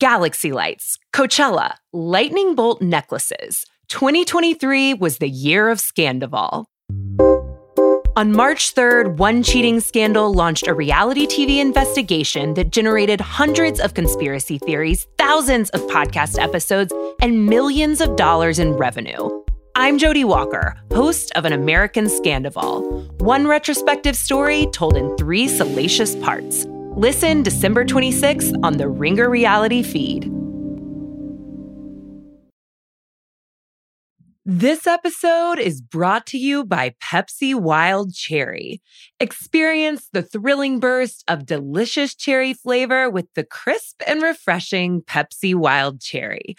galaxy lights, Coachella, lightning bolt necklaces. 2023 was the year of Scandoval. On March 3rd, one cheating scandal launched a reality TV investigation that generated hundreds of conspiracy theories, thousands of podcast episodes, and millions of dollars in revenue. I'm Jodi Walker, host of An American Scandoval, one retrospective story told in three salacious parts. Listen December 26th on the Ringer Reality feed. This episode is brought to you by Pepsi Wild Cherry. Experience the thrilling burst of delicious cherry flavor with the crisp and refreshing Pepsi Wild Cherry.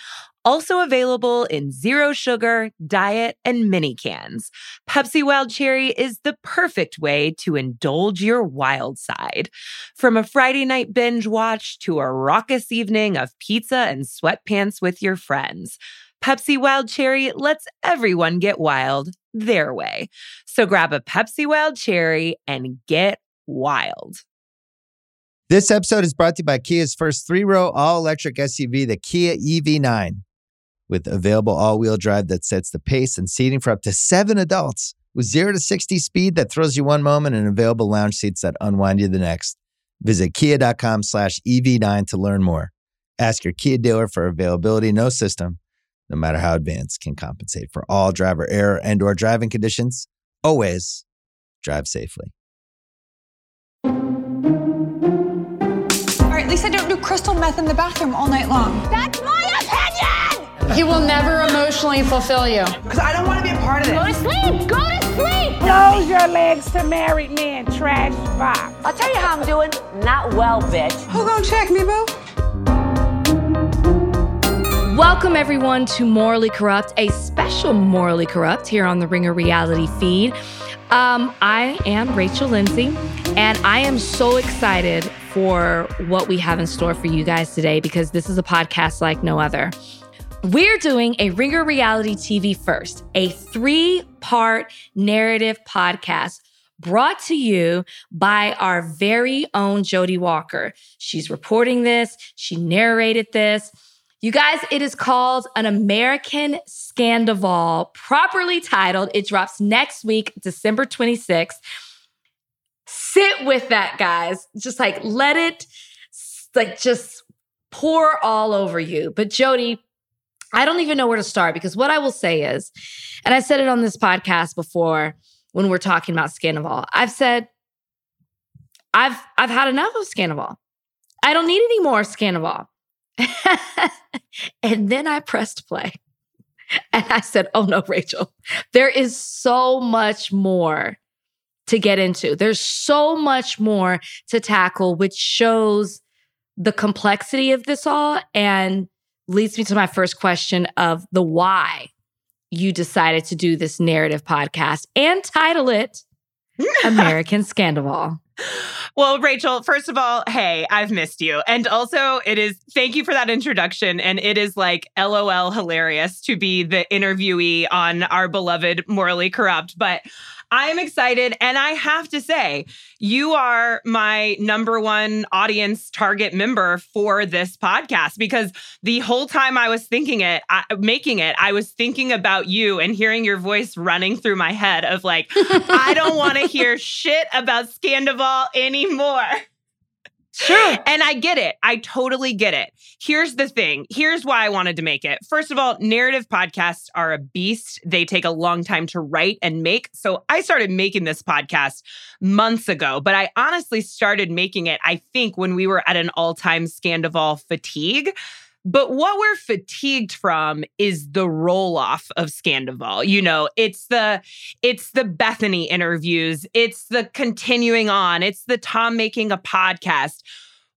Also available in zero sugar, diet, and mini cans. Pepsi Wild Cherry is the perfect way to indulge your wild side. From a Friday night binge watch to a raucous evening of pizza and sweatpants with your friends. Pepsi Wild Cherry lets everyone get wild their way. So grab a Pepsi Wild Cherry and get wild. This episode is brought to you by Kia's first three row all electric SUV, the Kia EV9, with available all wheel drive that sets the pace and seating for up to seven adults, with 0 to 60 speed that throws you one moment and available lounge seats that unwind you the next. Visit kia.com slash EV9 to learn more. Ask your Kia dealer for availability, no system no matter how advanced, can compensate for all driver error and or driving conditions. Always drive safely. All right, at least I don't do crystal meth in the bathroom all night long. That's my opinion! He will never emotionally fulfill you. Because I don't want to be a part of this. Go to sleep! Go to sleep! Close your legs to married men, trash box. I'll tell you how I'm doing. Not well, bitch. Who gonna check me, boo? Welcome, everyone, to Morally Corrupt, a special Morally Corrupt here on the Ringer Reality feed. Um, I am Rachel Lindsay, and I am so excited for what we have in store for you guys today because this is a podcast like no other. We're doing a Ringer Reality TV First, a three part narrative podcast brought to you by our very own Jodi Walker. She's reporting this, she narrated this. You guys, it is called An American Scandoval, properly titled. It drops next week, December 26th. Sit with that, guys. Just like let it, like, just pour all over you. But Jodi, I don't even know where to start because what I will say is, and I said it on this podcast before when we're talking about Scandoval, I've said, I've I've had enough of Scandoval. I don't need any more Scandoval. and then I pressed play. And I said, Oh no, Rachel, there is so much more to get into. There's so much more to tackle, which shows the complexity of this all and leads me to my first question of the why you decided to do this narrative podcast and title it American Scandoval. Well, Rachel, first of all, hey, I've missed you. And also, it is thank you for that introduction. And it is like LOL hilarious to be the interviewee on our beloved Morally Corrupt. But I am excited. And I have to say, you are my number one audience target member for this podcast because the whole time I was thinking it, I, making it, I was thinking about you and hearing your voice running through my head of like, I don't want to hear shit about Scandoval anymore. Sure. And I get it. I totally get it. Here's the thing. Here's why I wanted to make it. First of all, narrative podcasts are a beast. They take a long time to write and make. So I started making this podcast months ago, but I honestly started making it, I think, when we were at an all time Scandoval fatigue. But what we're fatigued from is the roll off of Scandoval. You know, it's the it's the Bethany interviews, it's the continuing on, it's the Tom making a podcast.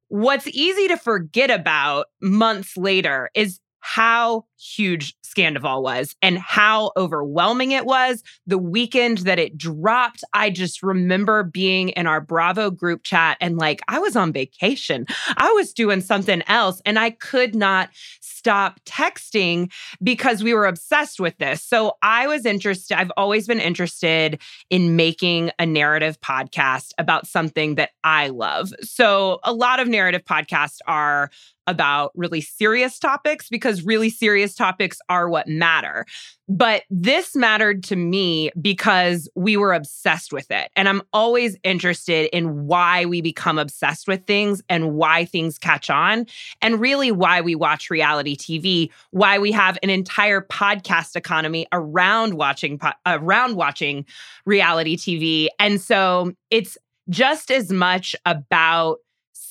What's easy to forget about months later is how huge Scandoval was and how overwhelming it was. The weekend that it dropped, I just remember being in our Bravo group chat and like I was on vacation. I was doing something else and I could not stop texting because we were obsessed with this. So I was interested, I've always been interested in making a narrative podcast about something that I love. So a lot of narrative podcasts are about really serious topics because really serious topics are what matter. But this mattered to me because we were obsessed with it. And I'm always interested in why we become obsessed with things and why things catch on, and really why we watch reality TV, why we have an entire podcast economy around watching around watching reality TV. And so it's just as much about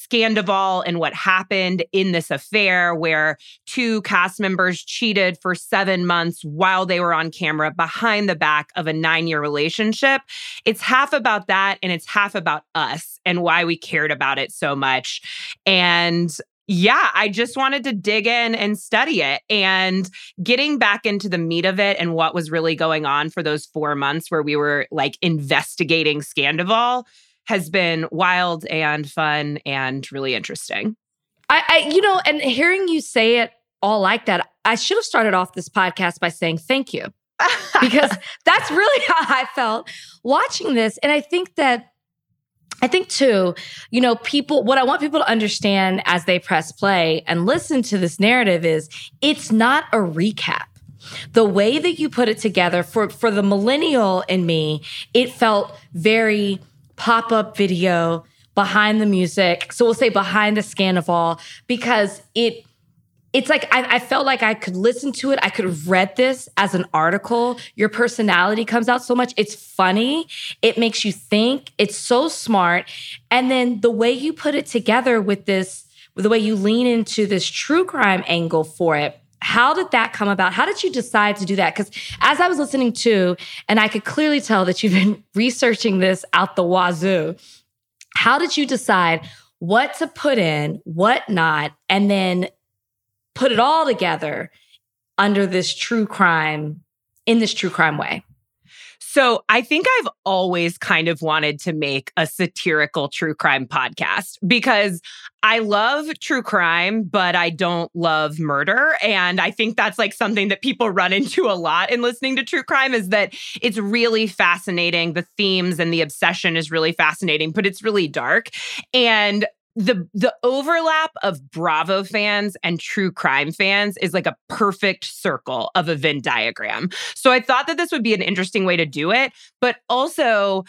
Scandoval and what happened in this affair where two cast members cheated for seven months while they were on camera behind the back of a nine year relationship. It's half about that and it's half about us and why we cared about it so much. And yeah, I just wanted to dig in and study it. And getting back into the meat of it and what was really going on for those four months where we were like investigating Scandoval has been wild and fun and really interesting. I, I, you know, and hearing you say it all like that, I should have started off this podcast by saying thank you. because that's really how I felt watching this. And I think that I think too, you know, people, what I want people to understand as they press play and listen to this narrative is it's not a recap. The way that you put it together for, for the millennial in me, it felt very pop up video behind the music. So we'll say behind the Scandoval because it it's like I, I, felt like I could listen to it. I could have read this as an article. Your personality comes out so much. It's funny. It makes you think. It's so smart. And then the way you put it together with this, the way you lean into this true crime angle for it, how did that come about? How did you decide to do that? Because as I was listening to, and I could clearly tell that you've been researching this out the wazoo, how did you decide what to put in, what not, and then put it all together under this true crime, in this true crime way? So I think I've always kind of wanted to make a satirical true crime podcast because I love true crime, but I don't love murder. And I think that's like something that people run into a lot in listening to true crime is that it's really fascinating. The themes and the obsession is really fascinating, but it's really dark. And the the overlap of Bravo fans and true crime fans is like a perfect circle of a Venn diagram. So I thought that this would be an interesting way to do it, but also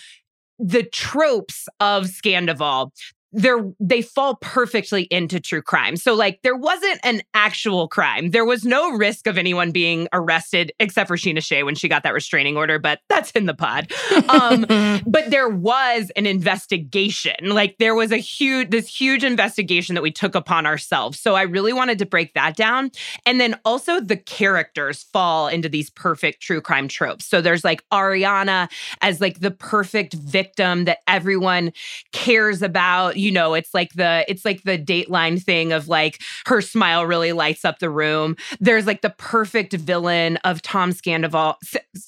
the tropes of Scandoval they're they fall perfectly into true crime. So like there wasn't an actual crime. There was no risk of anyone being arrested except for Scheana Shay when she got that restraining order, but that's in the pod. Um, but there was an investigation. Like there was a huge this huge investigation that we took upon ourselves. So I really wanted to break that down. And then also the characters fall into these perfect true crime tropes. So there's like Ariana as like the perfect victim that everyone cares about you know, it's like the it's like the Dateline thing of like her smile really lights up the room. There's like the perfect villain of Tom Scandoval,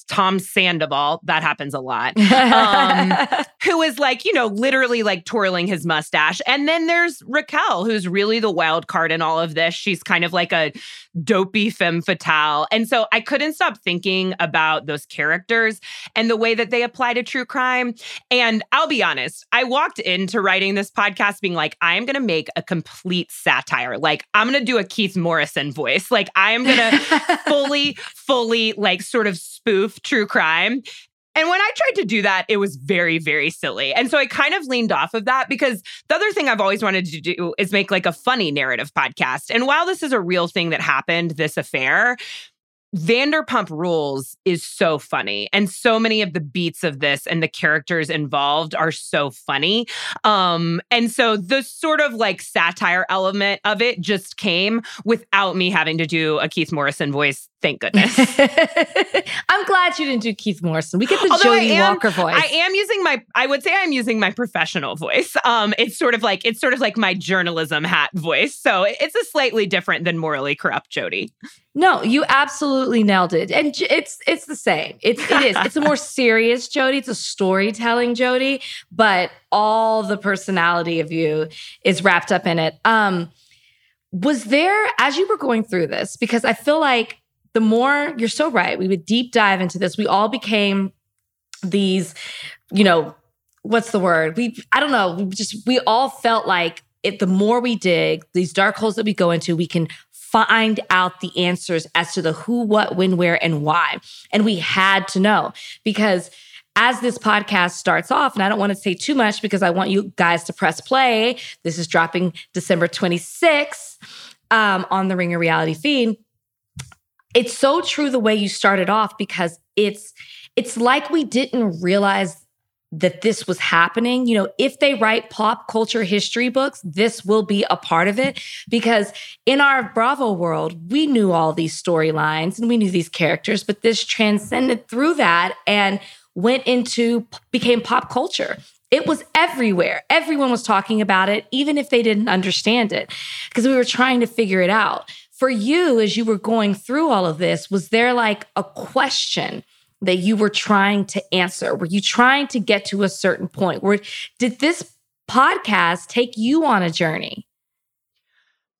Tom Sandoval. That happens a lot. Um, who is like you know literally like twirling his mustache, and then there's Raquel, who's really the wild card in all of this. She's kind of like a dopey femme fatale, and so I couldn't stop thinking about those characters and the way that they apply to true crime. And I'll be honest, I walked into writing this podcast podcast being like, I am going to make a complete satire. Like, I'm going to do a Keith Morrison voice. Like, I am going to fully, fully, like, sort of spoof true crime. And when I tried to do that, it was very, very silly. And so I kind of leaned off of that because the other thing I've always wanted to do is make like a funny narrative podcast. And while this is a real thing that happened, this affair, Vanderpump Rules is so funny. And so many of the beats of this and the characters involved are so funny. Um, and so the sort of like satire element of it just came without me having to do a Keith Morrison voice. Thank goodness. I'm glad you didn't do Keith Morrison. We get the Although am, Walker voice. I am using my I would say I'm using my professional voice. Um, it's sort of like it's sort of like my journalism hat voice. So it's a slightly different than morally corrupt Jodi. No, you absolutely nailed it. And it's it's the same. It's it is. It's a more serious Jodi. It's a storytelling Jodi, but all the personality of you is wrapped up in it. Um was there as you were going through this because I feel like the more you're so right, we would deep dive into this. We all became these, you know, what's the word? We I don't know, we just we all felt like it, the more we dig, these dark holes that we go into, we can find out the answers as to the who, what, when, where, and why. And we had to know because as this podcast starts off, and I don't want to say too much because I want you guys to press play. This is dropping December 26th um, on the Ringer Reality feed. It's so true the way you started off because it's it's like we didn't realize that this was happening. You know, if they write pop culture history books, this will be a part of it because in our Bravo world, we knew all these storylines and we knew these characters, but this transcended through that and went into became pop culture. It was everywhere. Everyone was talking about it, even if they didn't understand it, because we were trying to figure it out. For you, as you were going through all of this, was there like a question that you were trying to answer? Were you trying to get to a certain point? Where did this podcast take you on a journey?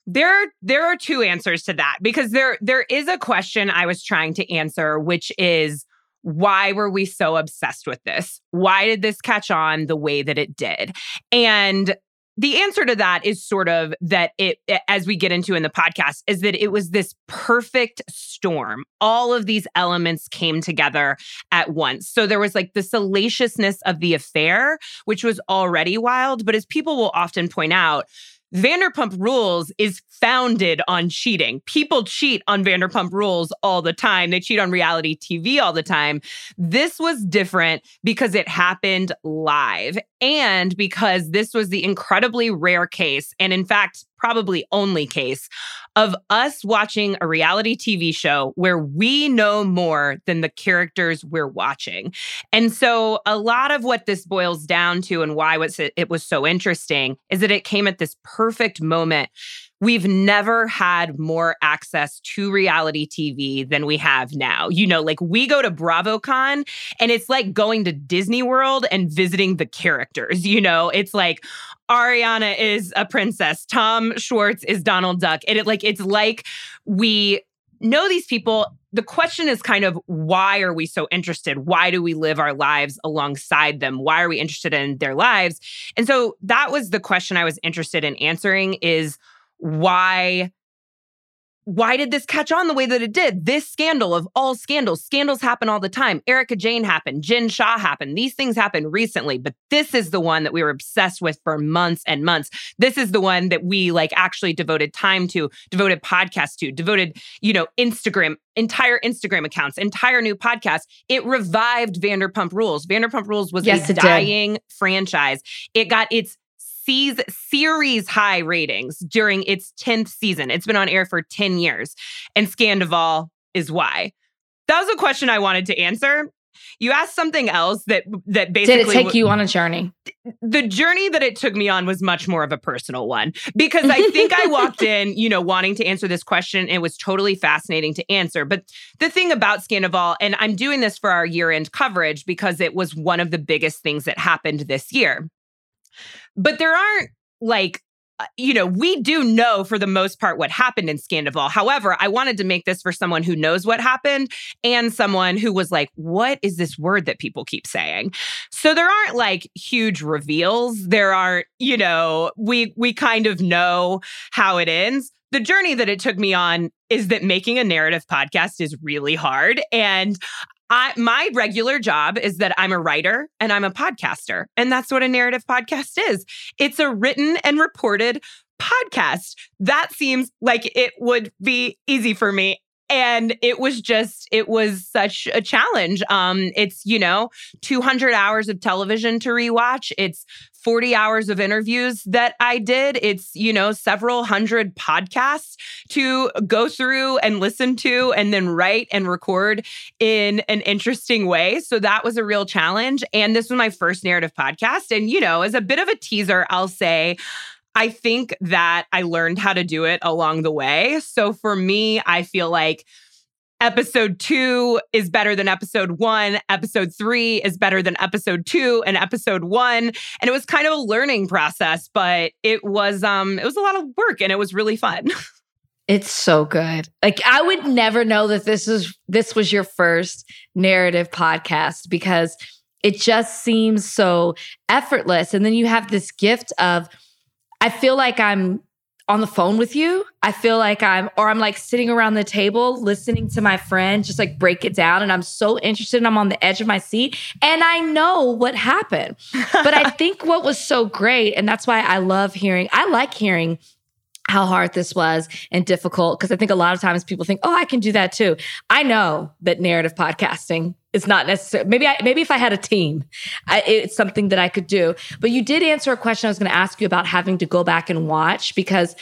There there are two answers to that because there there is a question I was trying to answer which is why were we so obsessed with this? Why did this catch on the way that it did? And the answer to that is sort of that it as we get into in the podcast is that it was this perfect storm all of these elements came together at once so there was like the salaciousness of the affair which was already wild but as people will often point out Vanderpump Rules is founded on cheating. People cheat on Vanderpump Rules all the time. They cheat on reality TV all the time. This was different because it happened live and because this was the incredibly rare case, and in fact, probably only case of us watching a reality TV show where we know more than the characters we're watching. And so, a lot of what this boils down to and why it was so interesting is that it came at this perfect moment We've never had more access to reality TV than we have now. You know, like we go to BravoCon and it's like going to Disney World and visiting the characters. You know, it's like Ariana is a princess, Tom Schwartz is Donald Duck. And it like it's like we know these people the question is kind of why are we so interested? Why do we live our lives alongside them? Why are we interested in their lives? And so that was the question I was interested in answering is why why did this catch on the way that it did? This scandal of all scandals, scandals happen all the time. Erika Jayne happened, Jen Shah happened. These things happened recently, but this is the one that we were obsessed with for months and months. This is the one that we like actually devoted time to, devoted podcasts to, devoted, you know, Instagram, entire Instagram accounts, entire new podcasts. It revived Vanderpump Rules. Vanderpump Rules was yes, a dying did. franchise. It got its sees series high ratings during its 10th season. It's been on air for 10 years. And Scandoval is why. That was a question I wanted to answer. You asked something else that that basically Did it take w- you on a journey? The journey that it took me on was much more of a personal one because I think I walked in, you know, wanting to answer this question. It was totally fascinating to answer. But the thing about Scandoval, and I'm doing this for our year-end coverage because it was one of the biggest things that happened this year. But there aren't like uh, you know, we do know for the most part what happened in Scandoval. However, I wanted to make this for someone who knows what happened and someone who was like, what is this word that people keep saying? So there aren't like huge reveals. There aren't, you know, we we kind of know how it ends. The journey that it took me on is that making a narrative podcast is really hard. And I, my regular job is that I'm a writer and I'm a podcaster. And that's what a narrative podcast is it's a written and reported podcast. That seems like it would be easy for me and it was just it was such a challenge um it's you know 200 hours of television to rewatch it's 40 hours of interviews that I did. It's, you know, several hundred podcasts to go through and listen to and then write and record in an interesting way. So that was a real challenge. And this was my first narrative podcast. And, you know, as a bit of a teaser, I'll say, I think that I learned how to do it along the way. So for me, I feel like episode two is better than episode one. Episode three is better than episode two and episode one. And it was kind of a learning process, but it was um it was a lot of work and it was really fun. It's so good. Like I would never know that this is this was your first narrative podcast because it just seems so effortless. And then you have this gift of I feel like I'm on the phone with you. I feel like I'm, or I'm like sitting around the table listening to my friend just like break it down. And I'm so interested and I'm on the edge of my seat and I know what happened. but I think what was so great, and that's why I love hearing, I like hearing how hard this was and difficult because I think a lot of times people think, "Oh, I can do that too." I know that narrative podcasting is not necessary. Maybe I, maybe if I had a team, I, it's something that I could do. But you did answer a question I was going to ask you about having to go back and watch because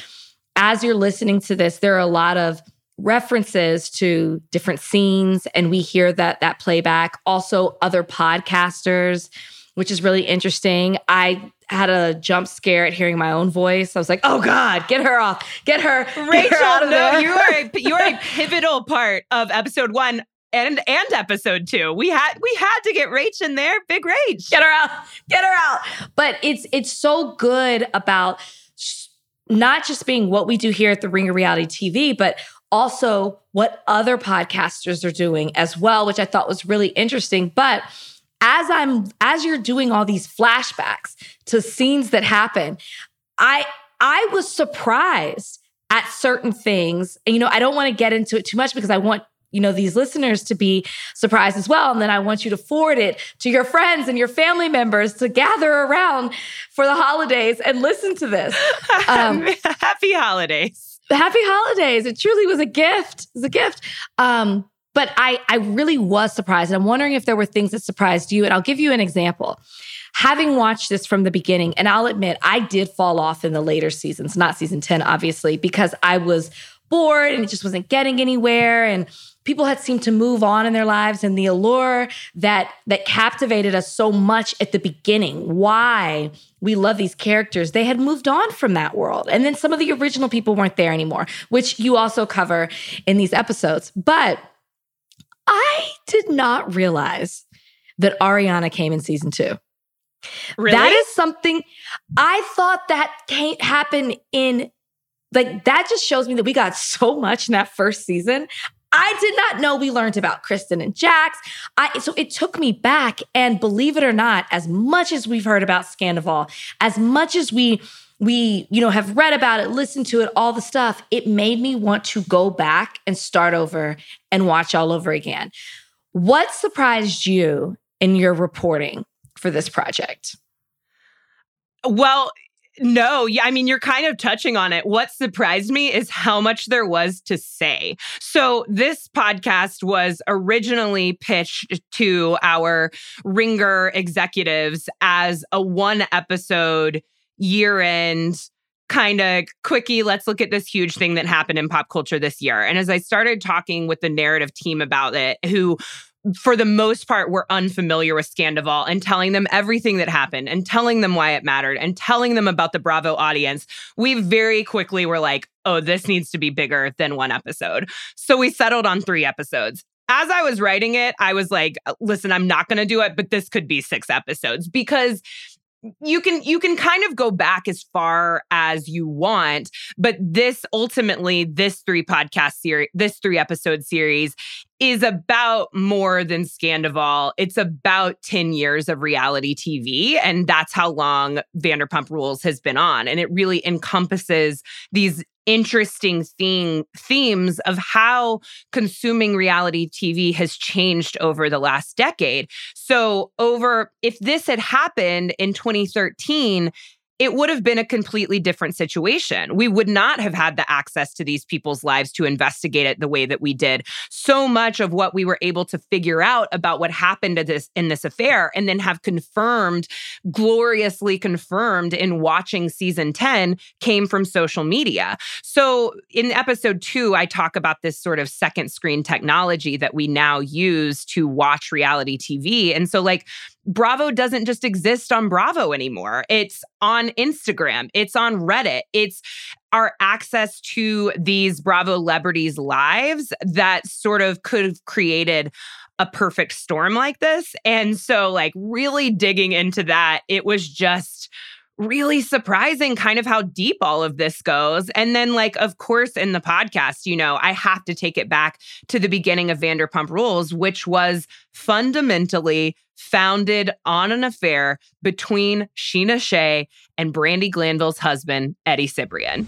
as you're listening to this, there are a lot of references to different scenes and we hear that that playback also other podcasters which is really interesting i had a jump scare at hearing my own voice. I was like, "Oh God, get her off! Get her, Rachel, get her no, there." you are a, you are a pivotal part of episode one and and episode two. We had we had to get Rach in there. Big Rach. get her out, get her out. But it's it's so good about not just being what we do here at the Ringer Reality TV, but also what other podcasters are doing as well, which I thought was really interesting. But as I'm as you're doing all these flashbacks to scenes that happen, I I was surprised at certain things. And you know, I don't want to get into it too much because I want you know these listeners to be surprised as well. And then i want you to forward it to your friends and your family members to gather around for the holidays and listen to this. Um, happy holidays. Happy holidays. It truly was a gift. It was a gift. Um, but I, I really was surprised. And I'm wondering if there were things that surprised you. And I'll give you an example. Having watched this from the beginning, and I'll admit I did fall off in the later seasons, not season 10, obviously, because I was bored and it just wasn't getting anywhere. And people had seemed to move on in their lives and the allure that that captivated us so much at the beginning why we love these characters they had moved on from that world and then some of the original people weren't there anymore which you also cover in these episodes but I did not realize that Ariana came in season two. Really? That is something I thought that can't happen in like that just shows me that we got so much in that first season. I did not know we learned about Kristen and Jax. I so it took me back and believe it or not, as much as we've heard about Scandoval, as much as we we you know have read about it listened to it all the stuff it made me want to go back and start over and watch all over again what surprised you in your reporting for this project well no, yeah, I mean, you're kind of touching on it. What surprised me is how much there was to say. So, this podcast was originally pitched to our Ringer executives as a one episode year end kind of quickie let's look at this huge thing that happened in pop culture this year and as i started talking with the narrative team about it who for the most part were unfamiliar with Scandoval and telling them everything that happened and telling them why it mattered and telling them about the Bravo audience, we very quickly were like, oh, this needs to be bigger than one episode. So we settled on three episodes. As I was writing it, I was like, listen, I'm not going to do it, but this could be six episodes because you can you can kind of go back as far as you want but this ultimately this three podcast series this three episode series is about more than Scandoval. It's about 10 years of reality TV. And that's how long Vanderpump Rules has been on. And it really encompasses these interesting theme, themes of how consuming reality TV has changed over the last decade. So, over if this had happened in 2013, it would have been a completely different situation. We would not have had the access to these people's lives to investigate it the way that we did. So much of what we were able to figure out about what happened to this in this affair and then have confirmed, gloriously confirmed in watching season 10 came from social media. So in episode 2 I talk about this sort of second screen technology that we now use to watch reality TV. And so like Bravo doesn't just exist on Bravo anymore. It's on Instagram, it's on Reddit, it's our access to these Bravo celebrities' lives that sort of could have created a perfect storm like this. And so, like, really digging into that, it was just really surprising kind of how deep all of this goes. And then, like, of course, in the podcast, you know, I have to take it back to the beginning of Vanderpump Rules, which was fundamentally founded on an affair between Scheana Shay and Brandi Glanville's husband, Eddie Cibrian.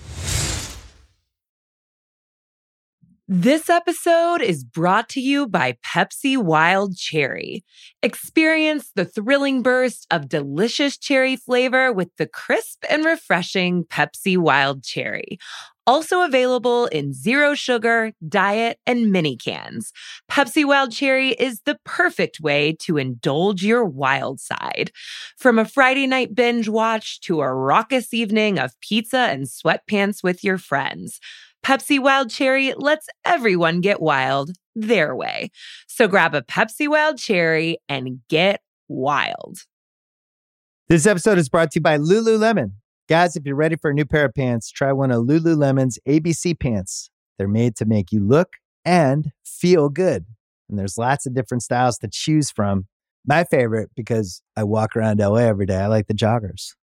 This episode is brought to you by Pepsi Wild Cherry. Experience the thrilling burst of delicious cherry flavor with the crisp and refreshing Pepsi Wild Cherry. Also available in zero sugar, diet, and mini cans. Pepsi Wild Cherry is the perfect way to indulge your wild side. From a Friday night binge watch to a raucous evening of pizza and sweatpants with your friends. Pepsi Wild Cherry lets everyone get wild their way. So grab a Pepsi Wild Cherry and get wild. This episode is brought to you by Lululemon. Guys, if you're ready for a new pair of pants, try one of Lululemon's ABC pants. They're made to make you look and feel good. And there's lots of different styles to choose from. My favorite, because I walk around LA every day, I like the joggers.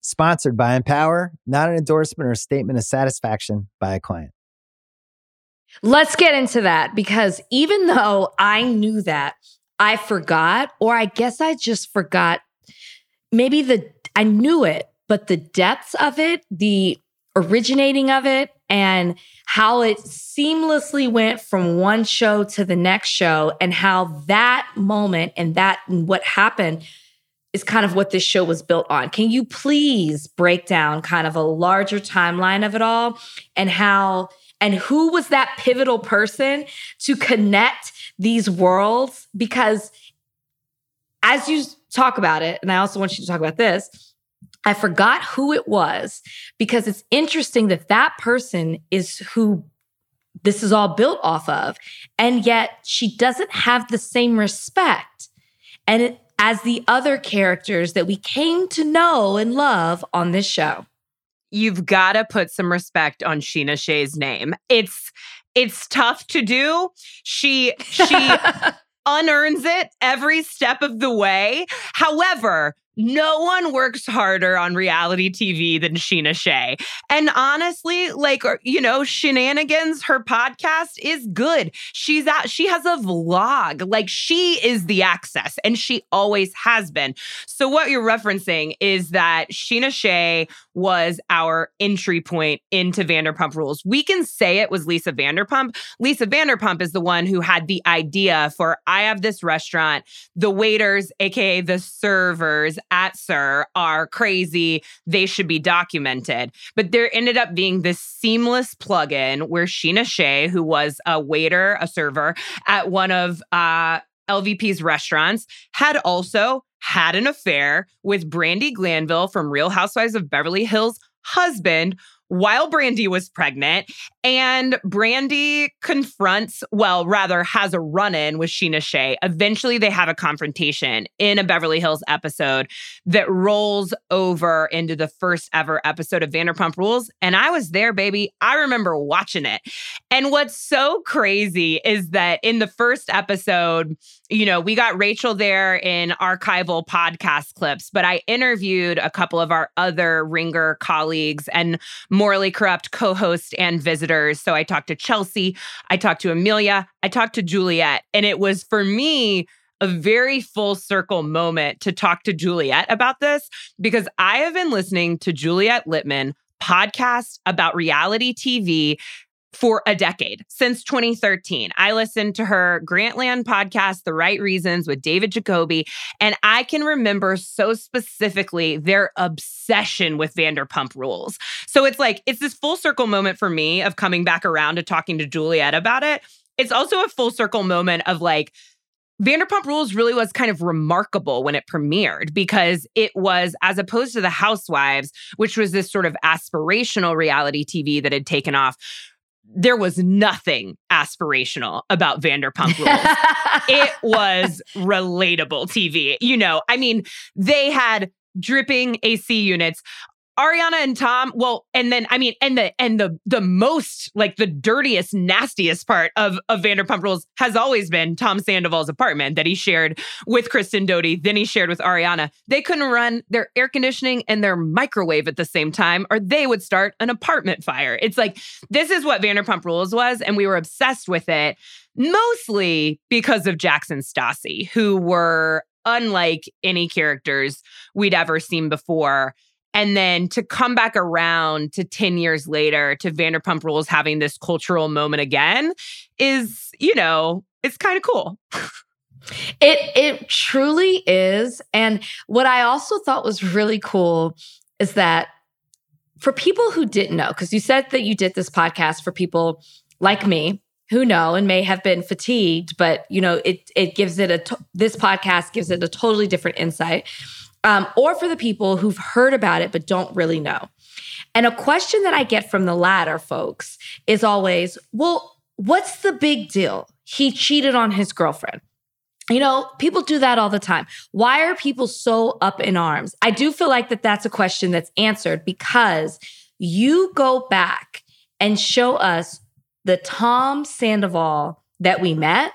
Sponsored by Empower, not an endorsement or statement of satisfaction by a client. Let's get into that because even though I knew that, I forgot, or I guess I just forgot maybe the, I knew it, but the depths of it, the originating of it, and how it seamlessly went from one show to the next show, and how that moment and that and what happened is kind of what this show was built on. Can you please break down kind of a larger timeline of it all and how and who was that pivotal person to connect these worlds? Because as you talk about it, and I also want you to talk about this, I forgot who it was because it's interesting that that person is who this is all built off of. And yet she doesn't have the same respect. And it, as the other characters that we came to know and love on this show. You've got to put some respect on Scheana Shay's name. It's it's tough to do. She she unearns it every step of the way. However, no one works harder on reality TV than Scheana Shay. And honestly, like, uh, you know, Shenanigans, her podcast is good. She's at, she has a vlog. Like, she is the access and she always has been. So, what you're referencing is that Scheana Shay was our entry point into Vanderpump Rules. We can say it was Lisa Vanderpump. Lisa Vanderpump is the one who had the idea for I have this restaurant, the waiters, aka the servers at SUR are crazy. They should be documented. But there ended up being this seamless plug-in where Scheana Shay, who was a waiter, a server at one of uh LVP's restaurants, had also had an affair with Brandi Glanville from Real Housewives of Beverly Hills' husband while Brandi was pregnant. And Brandi confronts, well, rather has a run in with Scheana Shay. Eventually, they have a confrontation in a Beverly Hills episode that rolls over into the first ever episode of Vanderpump Rules. And I was there, baby. I remember watching it. And what's so crazy is that in the first episode, you know, we got Rachel there in archival podcast clips, but I interviewed a couple of our other Ringer colleagues and Morally Corrupt co host and visitors. So I talked to Chelsea, I talked to Amelia, I talked to Juliet. And it was for me, a very full circle moment to talk to Juliet about this because I have been listening to Juliet Litman podcast about reality TV for a decade since 2013. I listened to her Grantland podcast, The Right Reasons with David Jacoby, and I can remember so specifically their obsession with Vanderpump rules. So it's like, it's this full circle moment for me of coming back around to talking to Juliet about it. It's also a full circle moment of like, Vanderpump Rules really was kind of remarkable when it premiered because it was, as opposed to The Housewives, which was this sort of aspirational reality TV that had taken off, there was nothing aspirational about Vanderpump Rules. it was relatable TV. You know, I mean, they had dripping AC units. Ariana and Tom, well, and then I mean, and the and the the most like the dirtiest, nastiest part of of Vanderpump Rules has always been Tom Sandoval's apartment that he shared with Kristen Doute, then he shared with Ariana. They couldn't run their air conditioning and their microwave at the same time, or they would start an apartment fire. It's like this is what Vanderpump Rules was, and we were obsessed with it, mostly because of Jax and Stassi, who were unlike any characters we'd ever seen before and then to come back around to 10 years later to Vanderpump Rules having this cultural moment again is, you know, it's kind of cool. It it truly is. And what I also thought was really cool is that for people who didn't know, because you said that you did this podcast for people like me who know and may have been fatigued, but you know, it it gives it a to- this podcast gives it a totally different insight um, or for the people who've heard about it but don't really know. And a question that I get from the latter folks is always, well, what's the big deal? He cheated on his girlfriend. You know, people do that all the time. Why are people so up in arms? I do feel like that that's a question that's answered because you go back and show us the Tom Sandoval that we met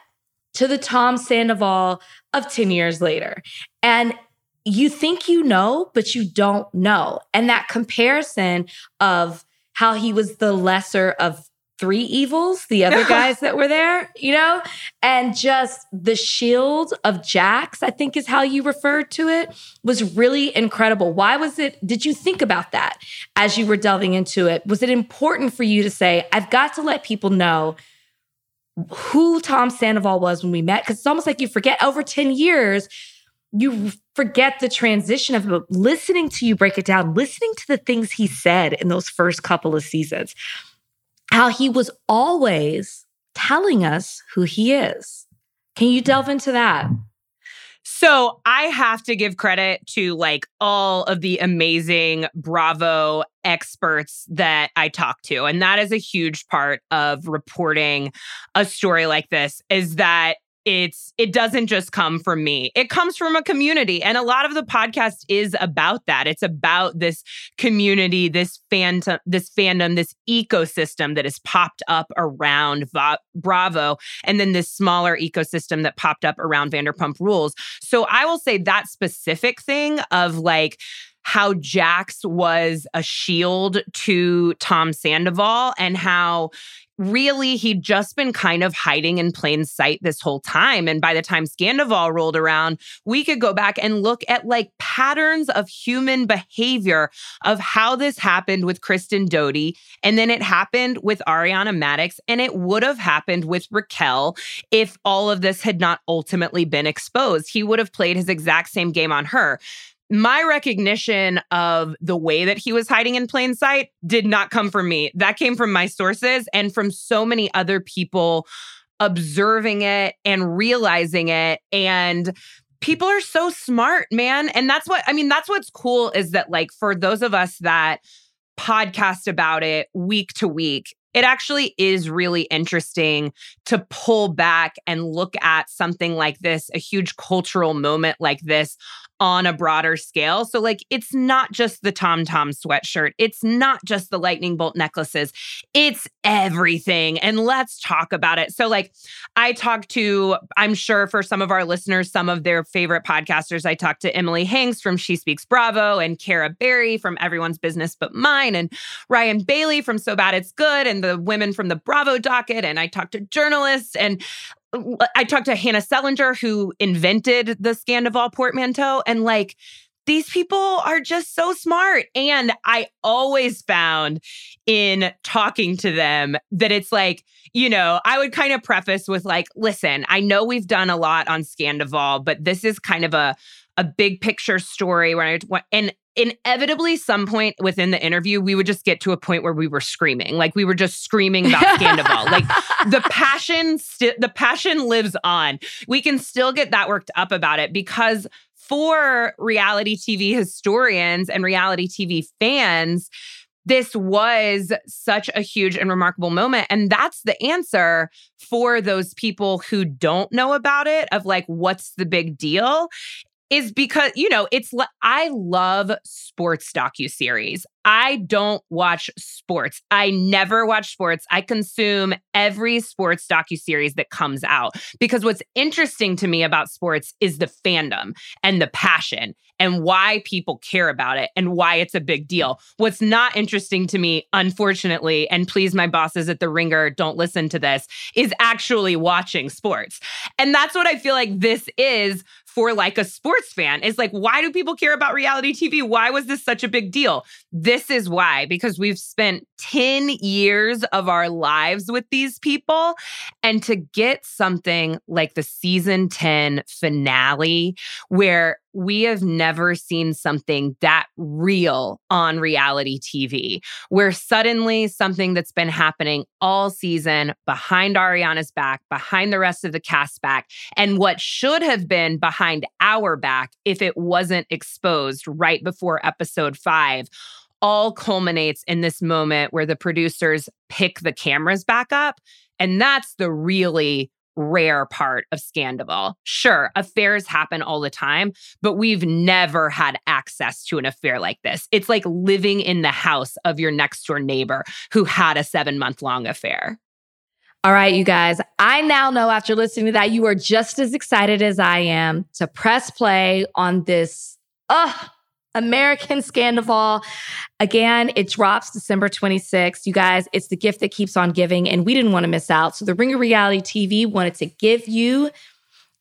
to the Tom Sandoval of 10 years later. And you think you know, but you don't know. And that comparison of how he was the lesser of three evils, the other guys that were there, you know, and just the shield of Jax, I think is how you referred to it, was really incredible. Why was it? Did you think about that as you were delving into it? Was it important for you to say, I've got to let people know who Tom Sandoval was when we met? Because it's almost like you forget over 10 years you forget the transition of. Listening to you break it down, listening to the things he said in those first couple of seasons, how he was always telling us who he is. Can you delve into that? So I have to give credit to like all of the amazing Bravo experts that I talk to. And that is a huge part of reporting a story like this is that it's it doesn't just come from me. It comes from a community and a lot of the podcast is about that. It's about this community this fandom this fandom this ecosystem that has popped up around Va- bravo and then this smaller ecosystem that popped up around vanderpump rules. So i will say that specific thing of like how Jax was a shield to Tom Sandoval and how really he'd just been kind of hiding in plain sight this whole time. And by the time Scandoval rolled around, we could go back and look at like patterns of human behavior of how this happened with Kristen Doute. And then it happened with Ariana Madix. And it would have happened with Raquel if all of this had not ultimately been exposed. He would have played his exact same game on her my recognition of the way that he was hiding in plain sight did not come from me. That came from my sources and from so many other people observing it and realizing it. And people are so smart, man. And that's what, I mean, that's what's cool is that, like, for those of us that podcast about it week to week, it actually is really interesting to pull back and look at something like this, a huge cultural moment like this on a broader scale. So, like, it's not just the Tom Tom sweatshirt, it's not just the lightning bolt necklaces, it's everything. And let's talk about it. So, like, I talked to, I'm sure for some of our listeners, some of their favorite podcasters, I talked to Emily Hanks from She Speaks Bravo and Kara Berry from Everyone's Business But Mine and Ryan Bailey from So Bad It's Good and the women from the Bravo docket. And I talked to journalists and I talked to Hannah Sellinger, who invented the Scandoval portmanteau, and like these people are just so smart. And I always found in talking to them that it's like, you know, I would kind of preface with like, listen, I know we've done a lot on Scandoval, but this is kind of a a big picture story where I and inevitably some point within the interview we would just get to a point where we were screaming like we were just screaming about Scandoval like the passion sti- the passion lives on we can still get that worked up about it because for reality TV historians and reality TV fans this was such a huge and remarkable moment. And that's the answer for those people who don't know about it of like, what's the big deal? Is because you know it's I love sports docu series. I don't watch sports. I never watch sports. I consume every sports docu series that comes out because what's interesting to me about sports is the fandom and the passion and why people care about it and why it's a big deal. What's not interesting to me, unfortunately, and please my bosses at the Ringer don't listen to this, is actually watching sports. And that's what I feel like this is for like a sports fan is like why do people care about reality TV? Why was this such a big deal? This is why because we've spent 10 years of our lives with these people and to get something like the season 10 finale where we have never seen something that real on reality TV, where suddenly something that's been happening all season behind Ariana's back, behind the rest of the cast back, and what should have been behind our back if it wasn't exposed right before episode five. All culminates in this moment where the producers pick the cameras back up. And that's the really rare part of Scandoval. Sure, affairs happen all the time, but we've never had access to an affair like this. It's like living in the house of your next door neighbor who had a seven month long affair. All right, you guys, I now know after listening to that, you are just as excited as I am to press play on this. Ugh, American Scandoval. Again, it drops December 26th. You guys, it's the gift that keeps on giving, and we didn't want to miss out. So the Ringer Reality TV wanted to give you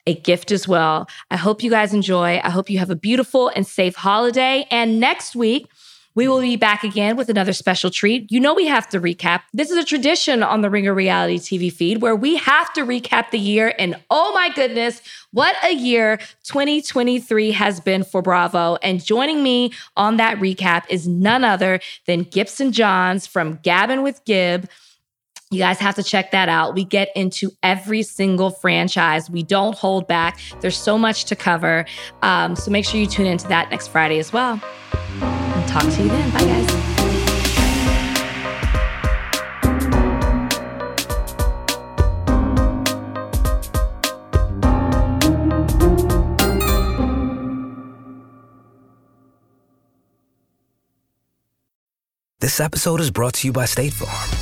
a gift as well. I hope you guys enjoy. I hope you have a beautiful and safe holiday. And next week, we will be back again with another special treat. You know, we have to recap. This is a tradition on the Ringer Reality TV feed where we have to recap the year. And oh my goodness, what a year 2023 has been for Bravo. And joining me on that recap is none other than Gibson Johns from Gabbing with Gib. You guys have to check that out. We get into every single franchise. We don't hold back. There's so much to cover. Um, so make sure you tune into that next Friday as well. And talk to you then. Bye, guys. This episode is brought to you by State Farm.